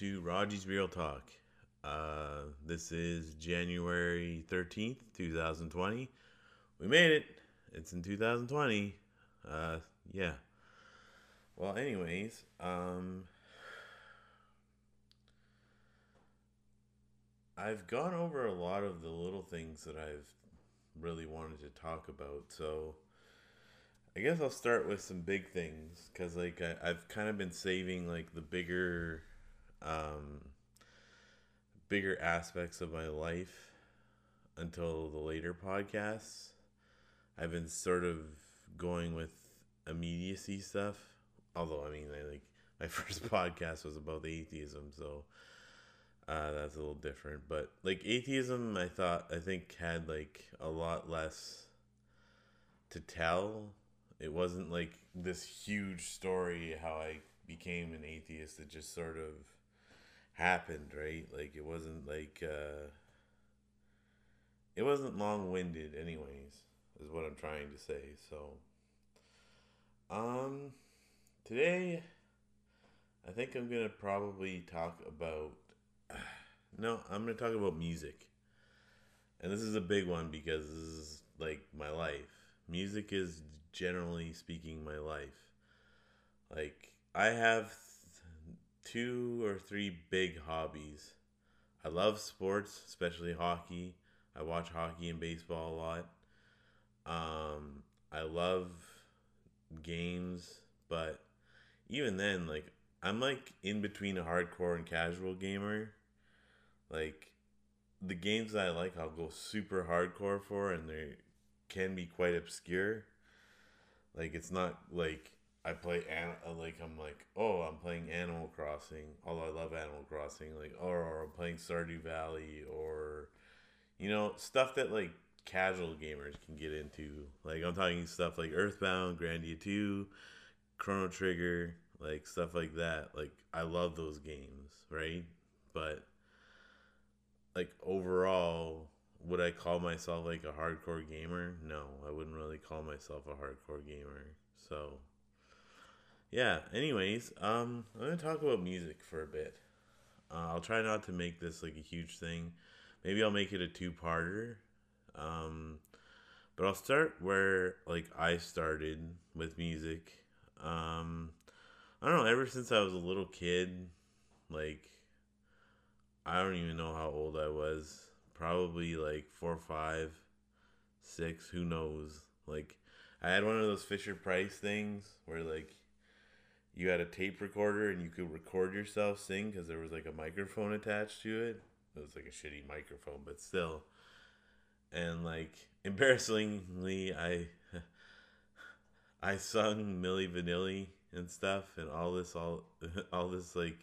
to Raji's Real Talk. Uh, this is January 13th, 2020. We made it. It's in 2020. Uh, yeah. Well, anyways, um, I've gone over a lot of the little things that I've really wanted to talk about. So I guess I'll start with some big things because, like, I, I've kind of been saving like the bigger, um, bigger aspects of my life until the later podcasts. I've been sort of going with immediacy stuff. Although, I mean, I like my first podcast was about atheism, so uh, that's a little different. But like atheism, I thought I think had like a lot less to tell. It wasn't like this huge story how I became an atheist. It just sort of happened, right? Like it wasn't like uh, it wasn't long winded, anyways. Is what I'm trying to say. So, um, today I think I'm gonna probably talk about no, I'm going to talk about music. And this is a big one because this is like my life. Music is generally speaking my life. Like, I have two or three big hobbies. I love sports, especially hockey. I watch hockey and baseball a lot. Um, I love games, but even then, like, I'm like in between a hardcore and casual gamer like the games that I like, I'll go super hardcore for, and they can be quite obscure. Like it's not like I play uh, like I'm like oh I'm playing Animal Crossing, although I love Animal Crossing, like or, or I'm playing Stardew Valley or you know stuff that like casual gamers can get into. Like I'm talking stuff like Earthbound, Grandia Two, Chrono Trigger, like stuff like that. Like I love those games, right? But like overall would I call myself like a hardcore gamer? No, I wouldn't really call myself a hardcore gamer. So yeah, anyways, um I'm to talk about music for a bit. Uh, I'll try not to make this like a huge thing. Maybe I'll make it a two-parter. Um but I'll start where like I started with music. Um I don't know, ever since I was a little kid, like I don't even know how old I was. Probably like four, five, six. Who knows? Like, I had one of those Fisher Price things where like you had a tape recorder and you could record yourself sing because there was like a microphone attached to it. It was like a shitty microphone, but still. And like embarrassingly, I I sung Milli Vanilli and stuff and all this all all this like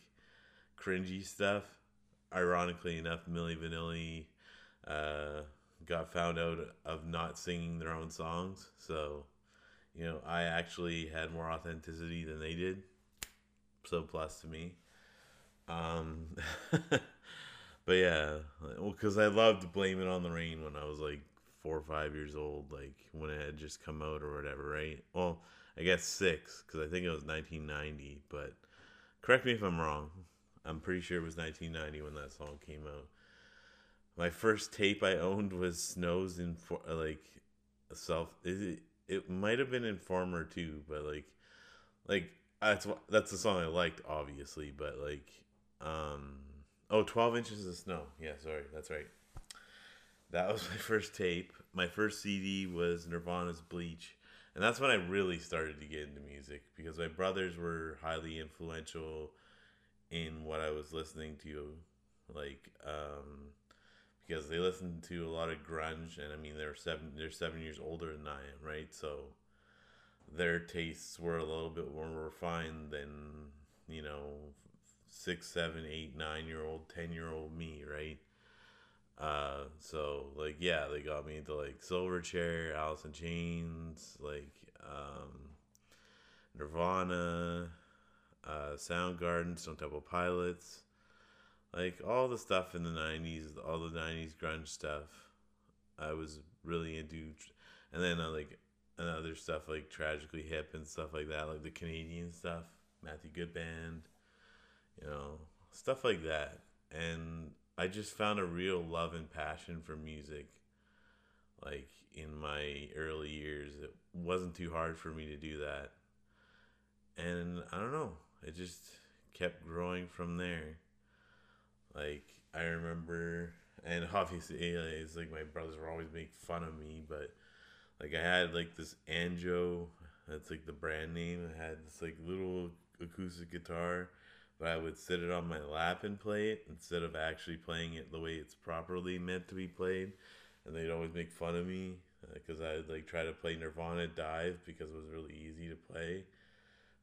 cringy stuff ironically enough, Milli Vanilli uh, got found out of not singing their own songs. So, you know, I actually had more authenticity than they did. So plus to me. Um, but yeah, well, because I loved Blame It on the Rain when I was like four or five years old, like when it had just come out or whatever, right? Well, I guess six, because I think it was 1990, but correct me if I'm wrong. I'm pretty sure it was 1990 when that song came out. My first tape I owned was Snow's in for like self. Is it? It might have been Informer too, but like, like that's that's the song I liked, obviously. But like, um, oh, 12 inches of snow. Yeah, sorry, that's right. That was my first tape. My first CD was Nirvana's Bleach. And that's when I really started to get into music because my brothers were highly influential in what I was listening to, like um, because they listened to a lot of grunge, and I mean they're seven they're seven years older than I am, right? So their tastes were a little bit more refined than you know six, seven, eight, nine year old, ten year old me, right? Uh, so like yeah, they got me into like Silverchair, Alice in Chains, like um, Nirvana, uh, Soundgarden, Stone Temple Pilots, like all the stuff in the '90s, all the '90s grunge stuff. I was really into, and then uh, like and other stuff like tragically hip and stuff like that, like the Canadian stuff, Matthew Good Band, you know, stuff like that. And I just found a real love and passion for music. Like in my early years, it wasn't too hard for me to do that. And I don't know, it just kept growing from there. Like I remember, and obviously, it's like my brothers were always making fun of me, but like I had like this Anjo, that's like the brand name. I had this like little acoustic guitar, but I would sit it on my lap and play it instead of actually playing it the way it's properly meant to be played. And they'd always make fun of me because uh, I'd like try to play Nirvana Dive because it was really easy to play,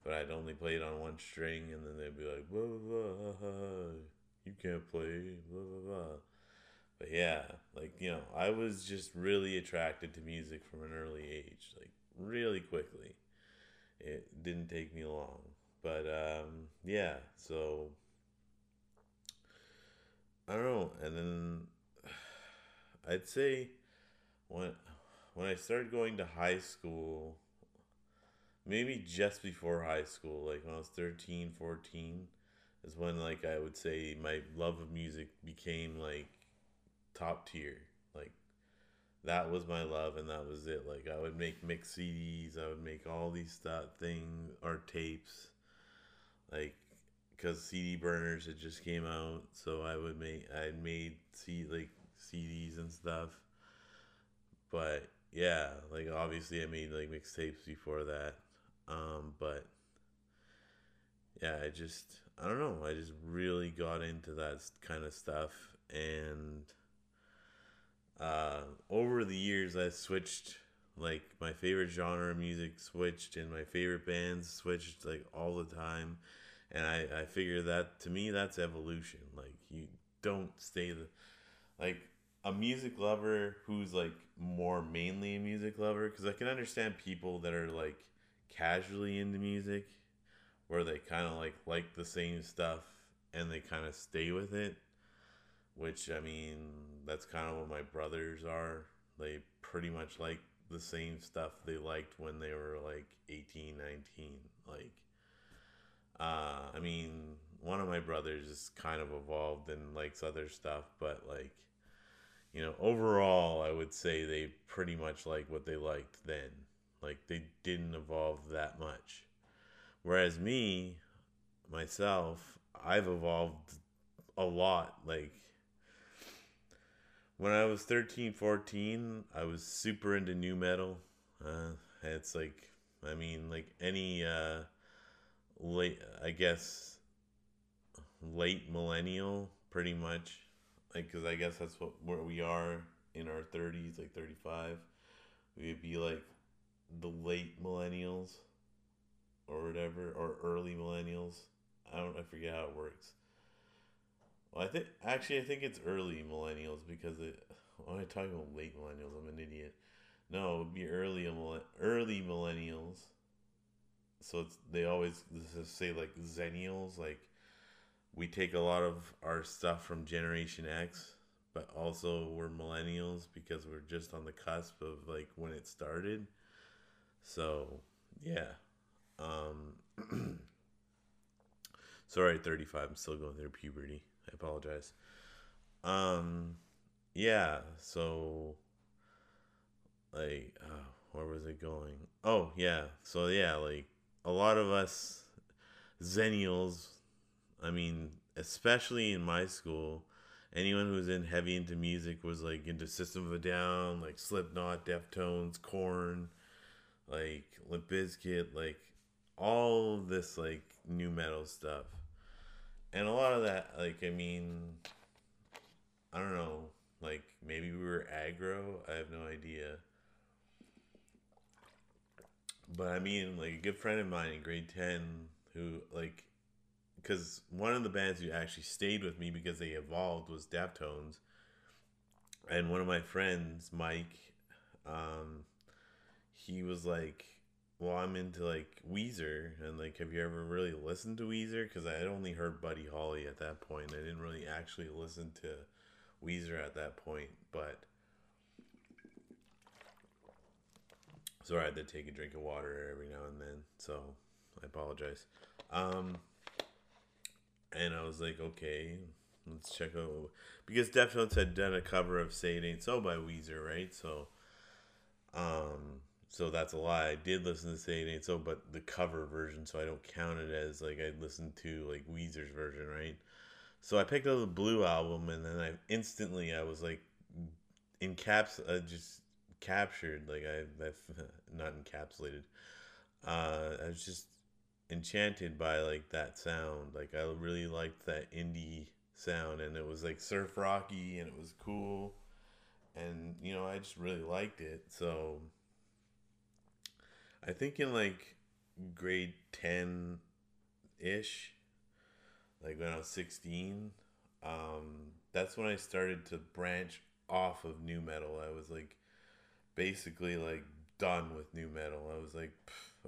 but I'd only play it on one string, and then they'd be like, blah, blah, blah, "You can't play," blah blah blah. But yeah, like, you know, I was just really attracted to music from an early age, like really quickly. It didn't take me long. But um yeah, so I don't know, and then I'd say when when I started going to high school, maybe just before high school, like when I was 13, 14, is when like I would say my love of music became like top tier. Like that was my love, and that was it. Like I would make mix CDs, I would make all these stuff things or tapes, like because CD burners had just came out, so I would make I made C like CDs and stuff. But yeah, like obviously I made like mixtapes before that, um, but yeah, I just I don't know. I just really got into that kind of stuff and uh, over the years, I switched like my favorite genre of music switched and my favorite bands switched like all the time and i i figure that to me that's evolution like you don't stay the like a music lover who's like more mainly a music lover because i can understand people that are like casually into music where they kind of like like the same stuff and they kind of stay with it which I mean, that's kind of what my brothers are. They pretty much like the same stuff they liked when they were like 18, 19. Like, uh, I mean, one of my brothers is kind of evolved and likes other stuff, but like, you know, overall, I would say they pretty much like what they liked then. Like, they didn't evolve that much. Whereas me, myself, I've evolved a lot. Like, when I was 13, 14, I was super into nu metal. Uh, it's like, I mean, like any uh, late, I guess, late millennial, pretty much. Like, because I guess that's what where we are in our 30s, like 35. We'd be like the late millennials or whatever, or early millennials. I don't, I forget how it works. Well, I think actually I think it's early millennials because it. When I talk about late millennials, I'm an idiot. No, it would be early early millennials. So it's they always say like zennials, like we take a lot of our stuff from Generation X, but also we're millennials because we're just on the cusp of like when it started. So yeah. Um sorry, 35. I'm still going through puberty. I apologize. Um, yeah. So, like, uh, where was it going? Oh, yeah. So yeah, like a lot of us Zennials. I mean, especially in my school, anyone who was in heavy into music was like into System of a Down, like Slipknot, Deftones, Korn, like Limp Bizkit, like all this like nu metal stuff and a lot of that, like, I mean, I don't know, like, maybe we were aggro. I have no idea. But I mean, like, a good friend of mine in grade 10 who, like, because one of the bands who actually stayed with me because they evolved was Deftones. And one of my friends, Mike, um, he was like, well, I'm into like Weezer, and like, have you ever really listened to Weezer? Because I had only heard Buddy Holly at that point. I didn't really actually listen to Weezer at that point, but So I had to take a drink of water every now and then. So I apologize. Um, and I was like, okay, let's check out because Deftones had done a cover of "Say It Ain't So" by Weezer, right? So, um, so that's a lie. I did listen to "Say It Ain't So," but the cover version, so I don't count it as like I listened to like Weezer's version, right? So I picked up the Blue album, and then I instantly I was like, in caps, uh, just captured, like I, I've not encapsulated. Uh, I was just enchanted by like that sound. Like I really liked that indie sound, and it was like surf rocky, and it was cool, and you know I just really liked it. So I think in like grade ten ish, like when I was sixteen, um, that's when I started to branch off of nu metal. I was like basically like done with nu metal. I was like,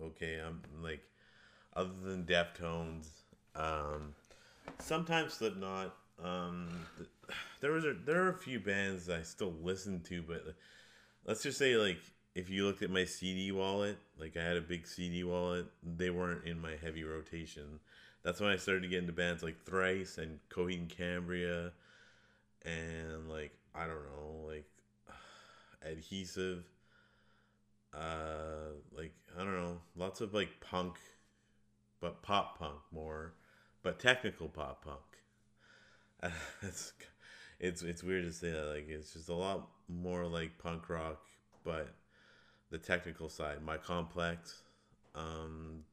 okay, I'm like, other than Deftones, um, sometimes Slipknot. Um, there was a, there are a few bands I still listen to, but let's just say like if you looked at my CD wallet, like I had a big CD wallet, they weren't in my heavy rotation. That's when I started to get into bands like Thrice and Coheed and Cambria, and like I don't know, like adhesive uh like i don't know lots of like punk but pop punk more but technical pop punk it's it's it's weird to say that like it's just a lot more like punk rock but the technical side my complex um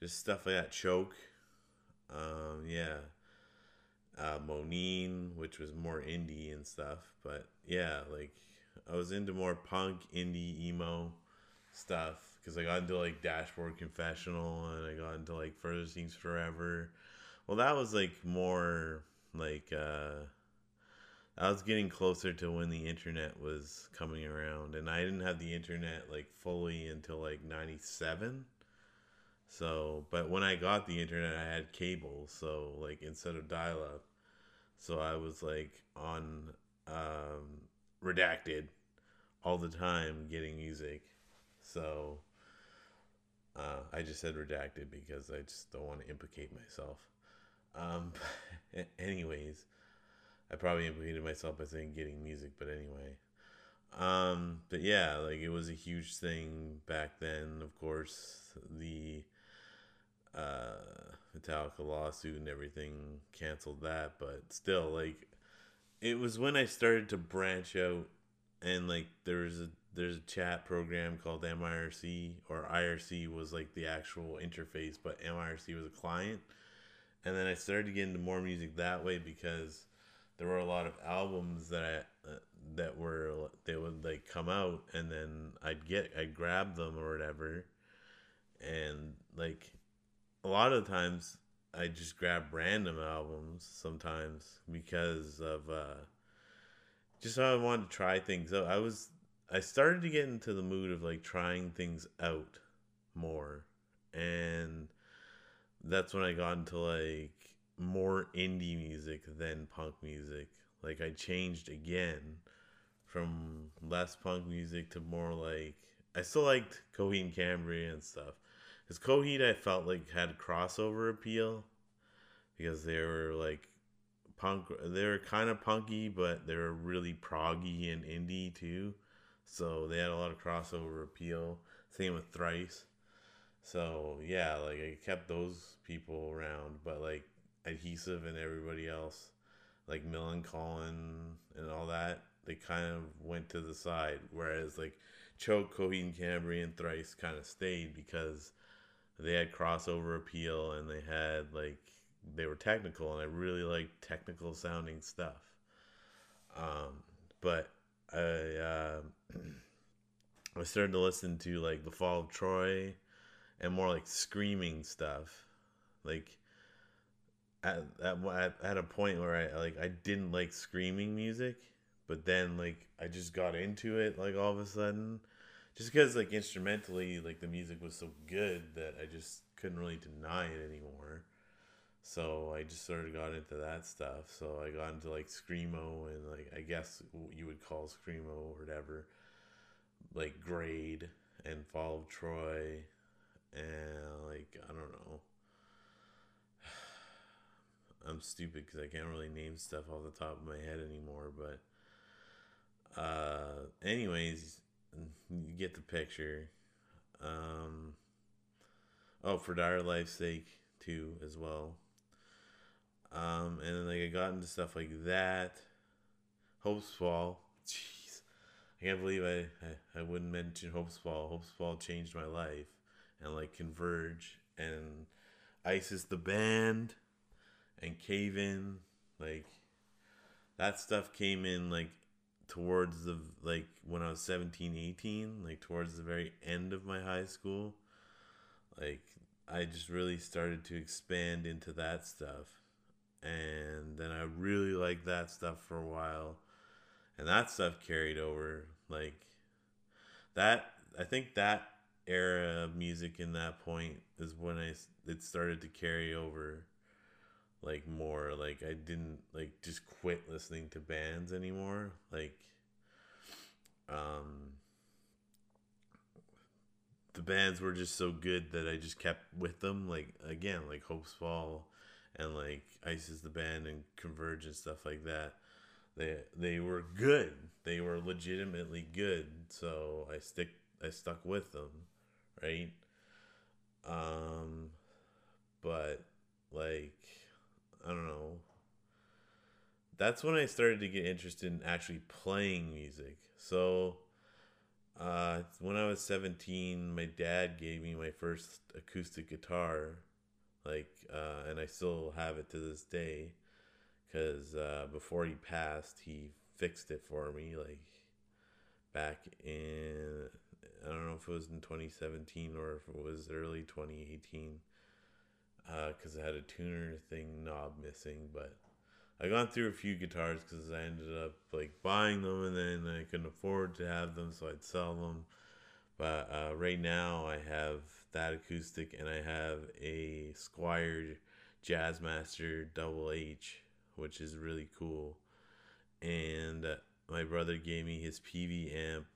just stuff like that choke um yeah uh Moneen which was more indie and stuff but yeah like I was into more punk, indie, emo stuff because I got into like Dashboard Confessional and I got into like Further Seems Forever. Well, that was like more like uh I was getting closer to when the internet was coming around and I didn't have the internet like fully until like 97. So, but when I got the internet, I had cable, so like instead of dial up. So I was like on um redacted all the time getting music. So uh, I just said redacted because I just don't want to implicate myself. Um, anyways, I probably implicated myself by saying getting music, but anyway. Um, but yeah, like it was a huge thing back then. Of course, the uh, Metallica lawsuit and everything canceled that, but still, like it was when I started to branch out and like there was a there's a chat program called MIRC or IRC was like the actual interface, but MIRC was a client. And then I started to get into more music that way because there were a lot of albums that I uh, that were they would like come out and then I'd get I'd grab them or whatever. And like a lot of times I just grab random albums sometimes because of uh, just how I wanted to try things out. I was I started to get into the mood of like trying things out more, and that's when I got into like more indie music than punk music. Like I changed again from less punk music to more like I still liked Coheed and Cambria and stuff, because Coheed, I felt like had crossover appeal because they were like punk. They were kind of punky, but they were really proggy and indie too. So they had a lot of crossover appeal. Same with Thrice. So yeah, like I kept those people around, but like Adhesive and everybody else, like Millencolin and all that, they kind of went to the side. Whereas like Choke, Coheed and Cambria, and Thrice kind of stayed because they had crossover appeal and they had like they were technical and I really like technical sounding stuff. Um, but I uh, I started to listen to like the Fall of Troy and more like screaming stuff. Like at, at at a point where I like I didn't like screaming music, but then like I just got into it like all of a sudden just because like instrumentally like the music was so good that I just couldn't really deny it anymore. So I just sort of got into that stuff. So I got into like screamo and like I guess you would call screamo or whatever, like grade and Fall of Troy and like I don't know. I'm stupid because I can't really name stuff off the top of my head anymore, but uh, anyways, you get the picture. Um, oh, Fordirelifesake too, as well. Um, and then like I got into stuff like that. Hope's Fall. Jeez, I can't believe I, I, I wouldn't mention Hope's Fall. Hope's Fall changed my life, and like Converge and ISIS the band and Cave In, like that stuff came in like towards the like when I was 17, 18, like towards the very end of my high school. Like I just really started to expand into that stuff. And then I really liked that stuff for a while. And that stuff carried over like that I think that era of music in that point is when I it started to carry over like more like I didn't like just quit listening to bands anymore like um the bands were just so good that I just kept with them like again like Hope's Fall and like ISIS the band and Converge and stuff like that. They they were good. They were legitimately good. So I stick I stuck with them right? Um but like I don't know. That's when I started to get interested in actually playing music. So, uh, when I was 17, my dad gave me my first acoustic guitar. Like, uh, and I still have it to this day. Because uh, before he passed, he fixed it for me. Like, back in, I don't know if it was in 2017 or if it was early 2018 because uh, I had a tuner thing knob missing. But I gone through a few guitars because I ended up like buying them and then I couldn't afford to have them, so I'd sell them. But uh, right now I have that acoustic and I have a Squier Jazzmaster Double H, which is really cool. And uh, my brother gave me his Peavey amp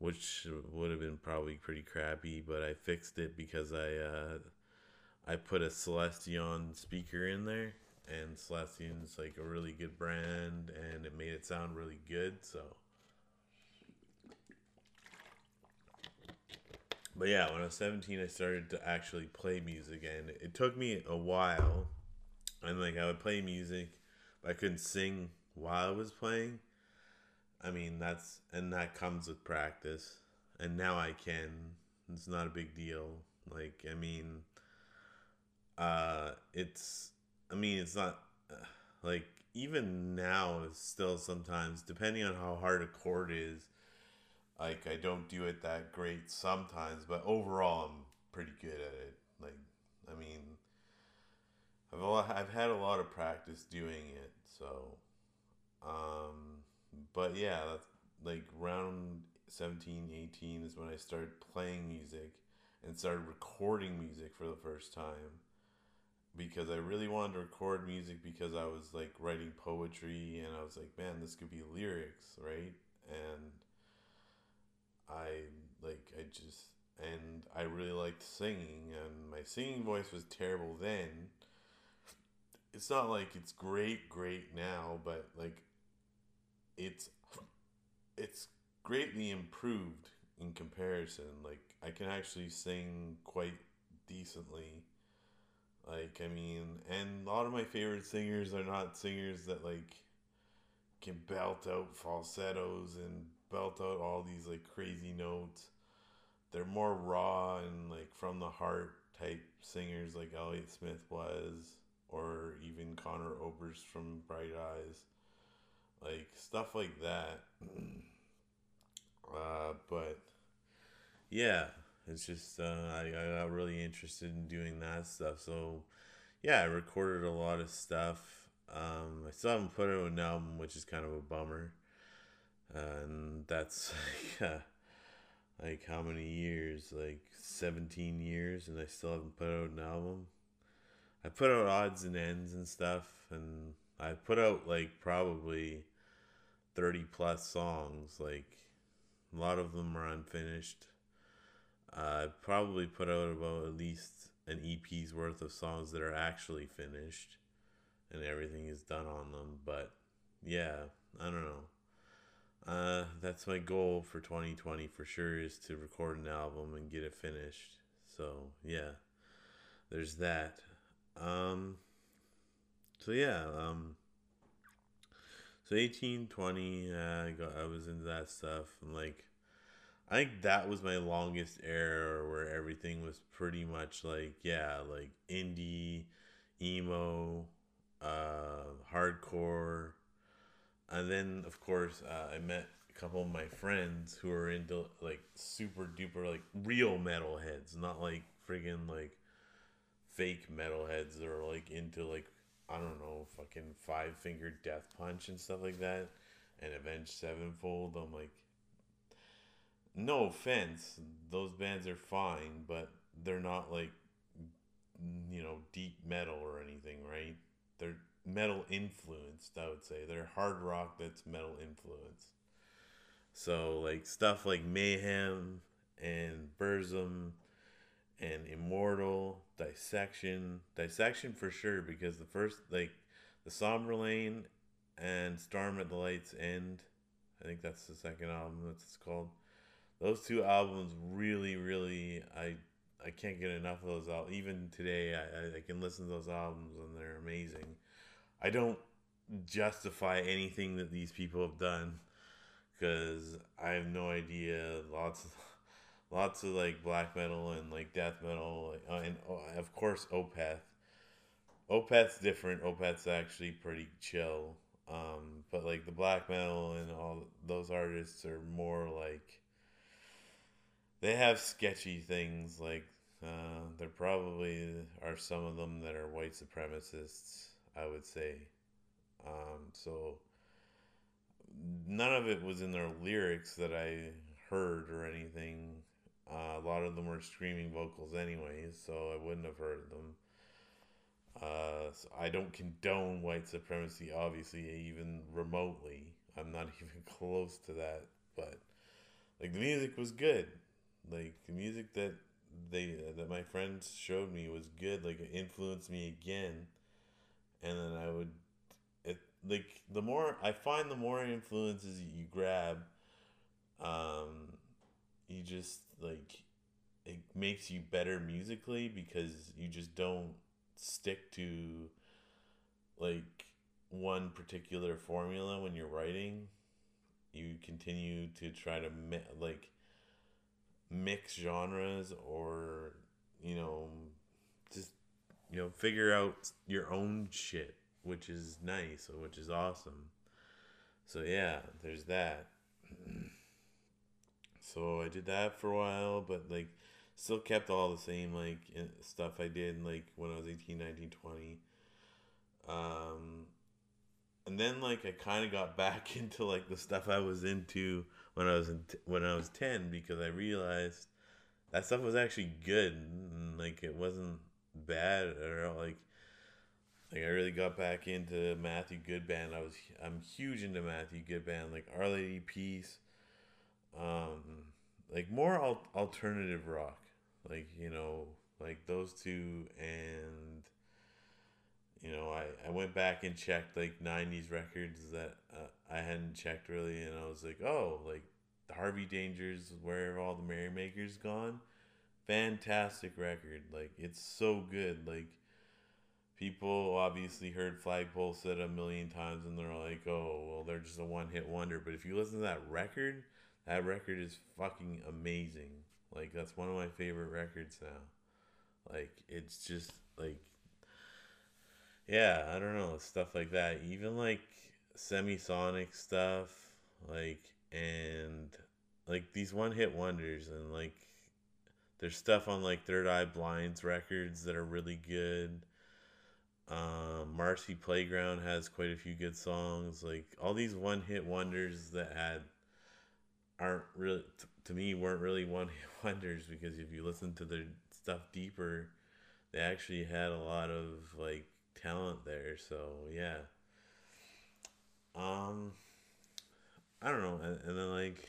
which would have been probably pretty crappy, but I fixed it because I uh, I put a Celestion speaker in there, and Celestion's like a really good brand, and it made it sound really good. So, but yeah, when I was 17, I started to actually play music, and it took me a while. And like I would play music, but I couldn't sing while I was playing. I mean, that's and that comes with practice. And now I can. It's not a big deal. Like, I mean, uh, it's I mean it's not uh, like even now it's still sometimes depending on how hard a chord is like I don't do it that great sometimes but overall I'm pretty good at it. Like I mean I've lot, I've had a lot of practice doing it so um but yeah that's like round 17 18 is when I started playing music and started recording music for the first time because I really wanted to record music because I was like writing poetry and I was like, man, this could be lyrics, right? And I like I just and I really liked singing and my singing voice was terrible then. It's not like it's great great now, but like it's it's greatly improved in comparison. Like I can actually sing quite decently like, I mean, and a lot of my favorite singers are not singers that like can belt out falsettos and belt out all these like crazy notes. They're more raw and like from the heart type singers like Elliott Smith was, or even Conor Oberst from Bright Eyes. Like stuff like that. uh, but yeah, it's just uh, I, I got really interested in doing that stuff. So yeah, I recorded a lot of stuff. Um, I still haven't put out an album, which is kind of a bummer. and that's like, uh, like how many years? Like 17 years, and I still haven't put out an album. I put out odds and ends and stuff, and I put out like probably 30 plus songs. Like a lot of them are unfinished I probably put out about at least an EP's worth of songs that are actually finished and everything is done on them. But yeah, I don't know. Uh, that's my goal for 2020 for sure is to record an album and get it finished. So yeah, there's that. Um, so yeah, um, so 18, 20, uh, I got, I was into that stuff and like, I think that was my longest era where everything was pretty much like, yeah, like indie, emo, uh, hardcore. And then, of course, uh, I met a couple of my friends who are into like super duper, like real metalheads, not like friggin' like fake metalheads that are like into like, I don't know, fucking Five Finger Death Punch and stuff like that, and Avenged Sevenfold. I'm like, no offense, those bands are fine, but they're not like you know deep metal or anything, right? They're metal influenced, I would say. They're hard rock that's metal influenced. So like stuff like Mayhem and Burzum and Immortal, Dissection, Dissection for sure because the first like the Somberlain and Storm at the Light's End, I think that's the second album that's called those two albums really, really, I I can't get enough of those out. Even today, I, I can listen to those albums and they're amazing. I don't justify anything that these people have done because I have no idea. Lots, of, lots of like black metal and like death metal, uh, and uh, of course Opeth. Opeth's different. Opeth's actually pretty chill. Um, but like the black metal and all those artists are more like they have sketchy things like uh, there probably are some of them that are white supremacists i would say. Um, so none of it was in their lyrics that i heard or anything. Uh, a lot of them were screaming vocals anyways so i wouldn't have heard them. Uh, so i don't condone white supremacy obviously even remotely. I'm not even close to that but like the music was good like the music that they that my friends showed me was good. Like it influenced me again, and then I would it like the more I find the more influences you grab, um, you just like it makes you better musically because you just don't stick to like one particular formula when you're writing you continue to try to like mix genres or you know just you know figure out your own shit which is nice which is awesome. So yeah there's that. So i did that for a while but like still kept all the same like stuff i did like when i was 18 19 20 um and then like i kind of got back into like the stuff i was into when I was t- when I was ten because I realized that stuff was actually good. And, like it wasn't bad or like like I really got back into Matthew Good Band. I was I'm huge into Matthew Good Band, like Our Lady Peace, um, like more al- alternative rock, like you know, like those two, and you know, I I went back and checked like '90s records that uh, I hadn't checked really, and I was like, oh, like Harvey Danger's, Where Have All the Merrymakers Gone? Fantastic record. Like, it's so good. Like, people obviously heard Flagpole Sitta a million times and they're like, oh, well, they're just a one hit wonder. But if you listen to that record, that record is fucking amazing. Like, that's one of my favorite records now. Like, it's just, like, yeah, I don't know, stuff like that. Even like semisonic stuff, like and like these one hit wonders and like there's stuff on like Third Eye Blind's records that are really good. Um, Marcy Playground has quite a few good songs. Like all these one hit wonders that had aren't really t- to me weren't really one hit wonders because if you listen to their stuff deeper, they actually had a lot of like talent there. So yeah. Um I don't know, and, and then like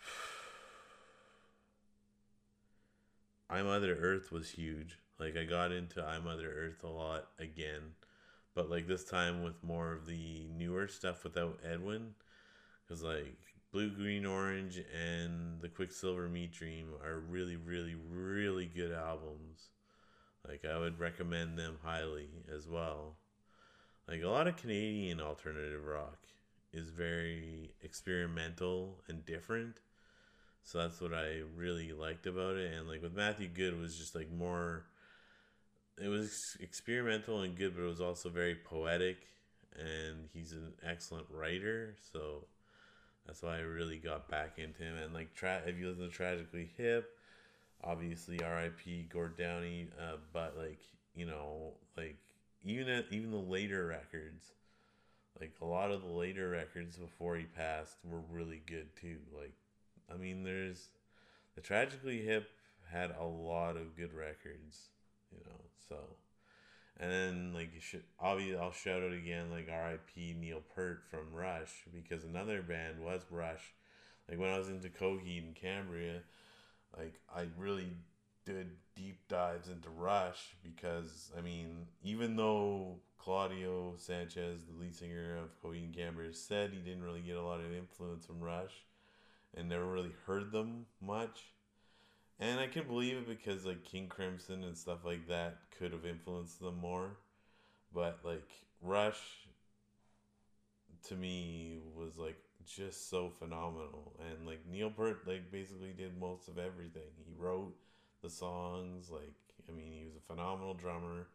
I Mother Earth was huge. Like I got into I Mother Earth a lot again, but like this time with more of the newer stuff without Edwin, because like Blue, Green, Orange, and the Quicksilver Meat Dream are really, really, really good albums. Like I would recommend them highly as well. Like a lot of Canadian alternative rock is very experimental and different. So that's what I really liked about it. And like with Matthew Good was just like more it was experimental and good, but it was also very poetic and he's an excellent writer, so that's why I really got back into him. And like tra- if you listen to Tragically Hip, obviously R.I.P. Gord Downie, uh, but like you know, like even at, even the later records, like a lot of the later records before he passed were really good too. Like, I mean, there's the Tragically Hip had a lot of good records, you know. So, and then like you should obviously I'll shout out again like R.I.P. Neil Peart from Rush because another band was Rush. Like when I was into Coheed and Cambria, like I really did deep dives into Rush because I mean even though Claudio Sanchez, the lead singer of Coheed and Cambria, said he didn't really get a lot of influence from Rush and never really heard them much. And I can believe it because like King Crimson and stuff like that could have influenced them more. But like Rush to me was like just so phenomenal and like Neil Peart like basically did most of everything. He wrote the songs like I mean he was a phenomenal drummer.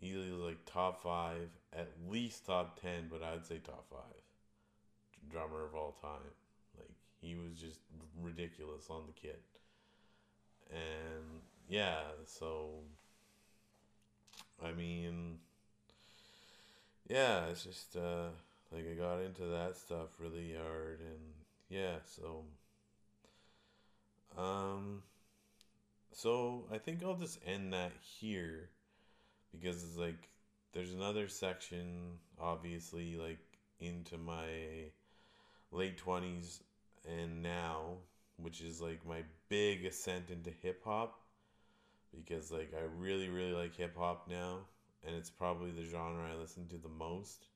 He was like top 5, at least top 10, but I'd say top 5 drummer of all time. Like he was just ridiculous on the kit and yeah, so I mean, yeah, it's just uh, like I got into that stuff really hard, and yeah, so um, so I think I'll just end that here because it's like there's another section, obviously, like into my late twenties and now which is like my big ascent into hip hop because like I really really like hip hop now and it's probably the genre I listen to the most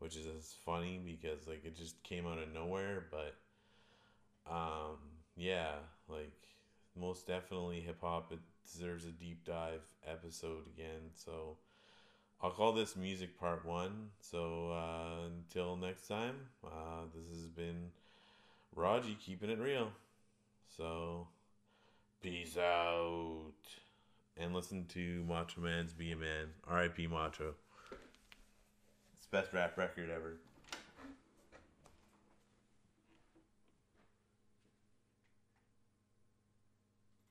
which is funny because like it just came out of nowhere but um yeah like most definitely hip hop it deserves a deep dive episode again so I'll call this music part 1 so uh until next time uh this has been Raji keeping it real so, peace out. And listen to Macho Man's Be a Man. R.I.P. Macho. It's best rap record ever.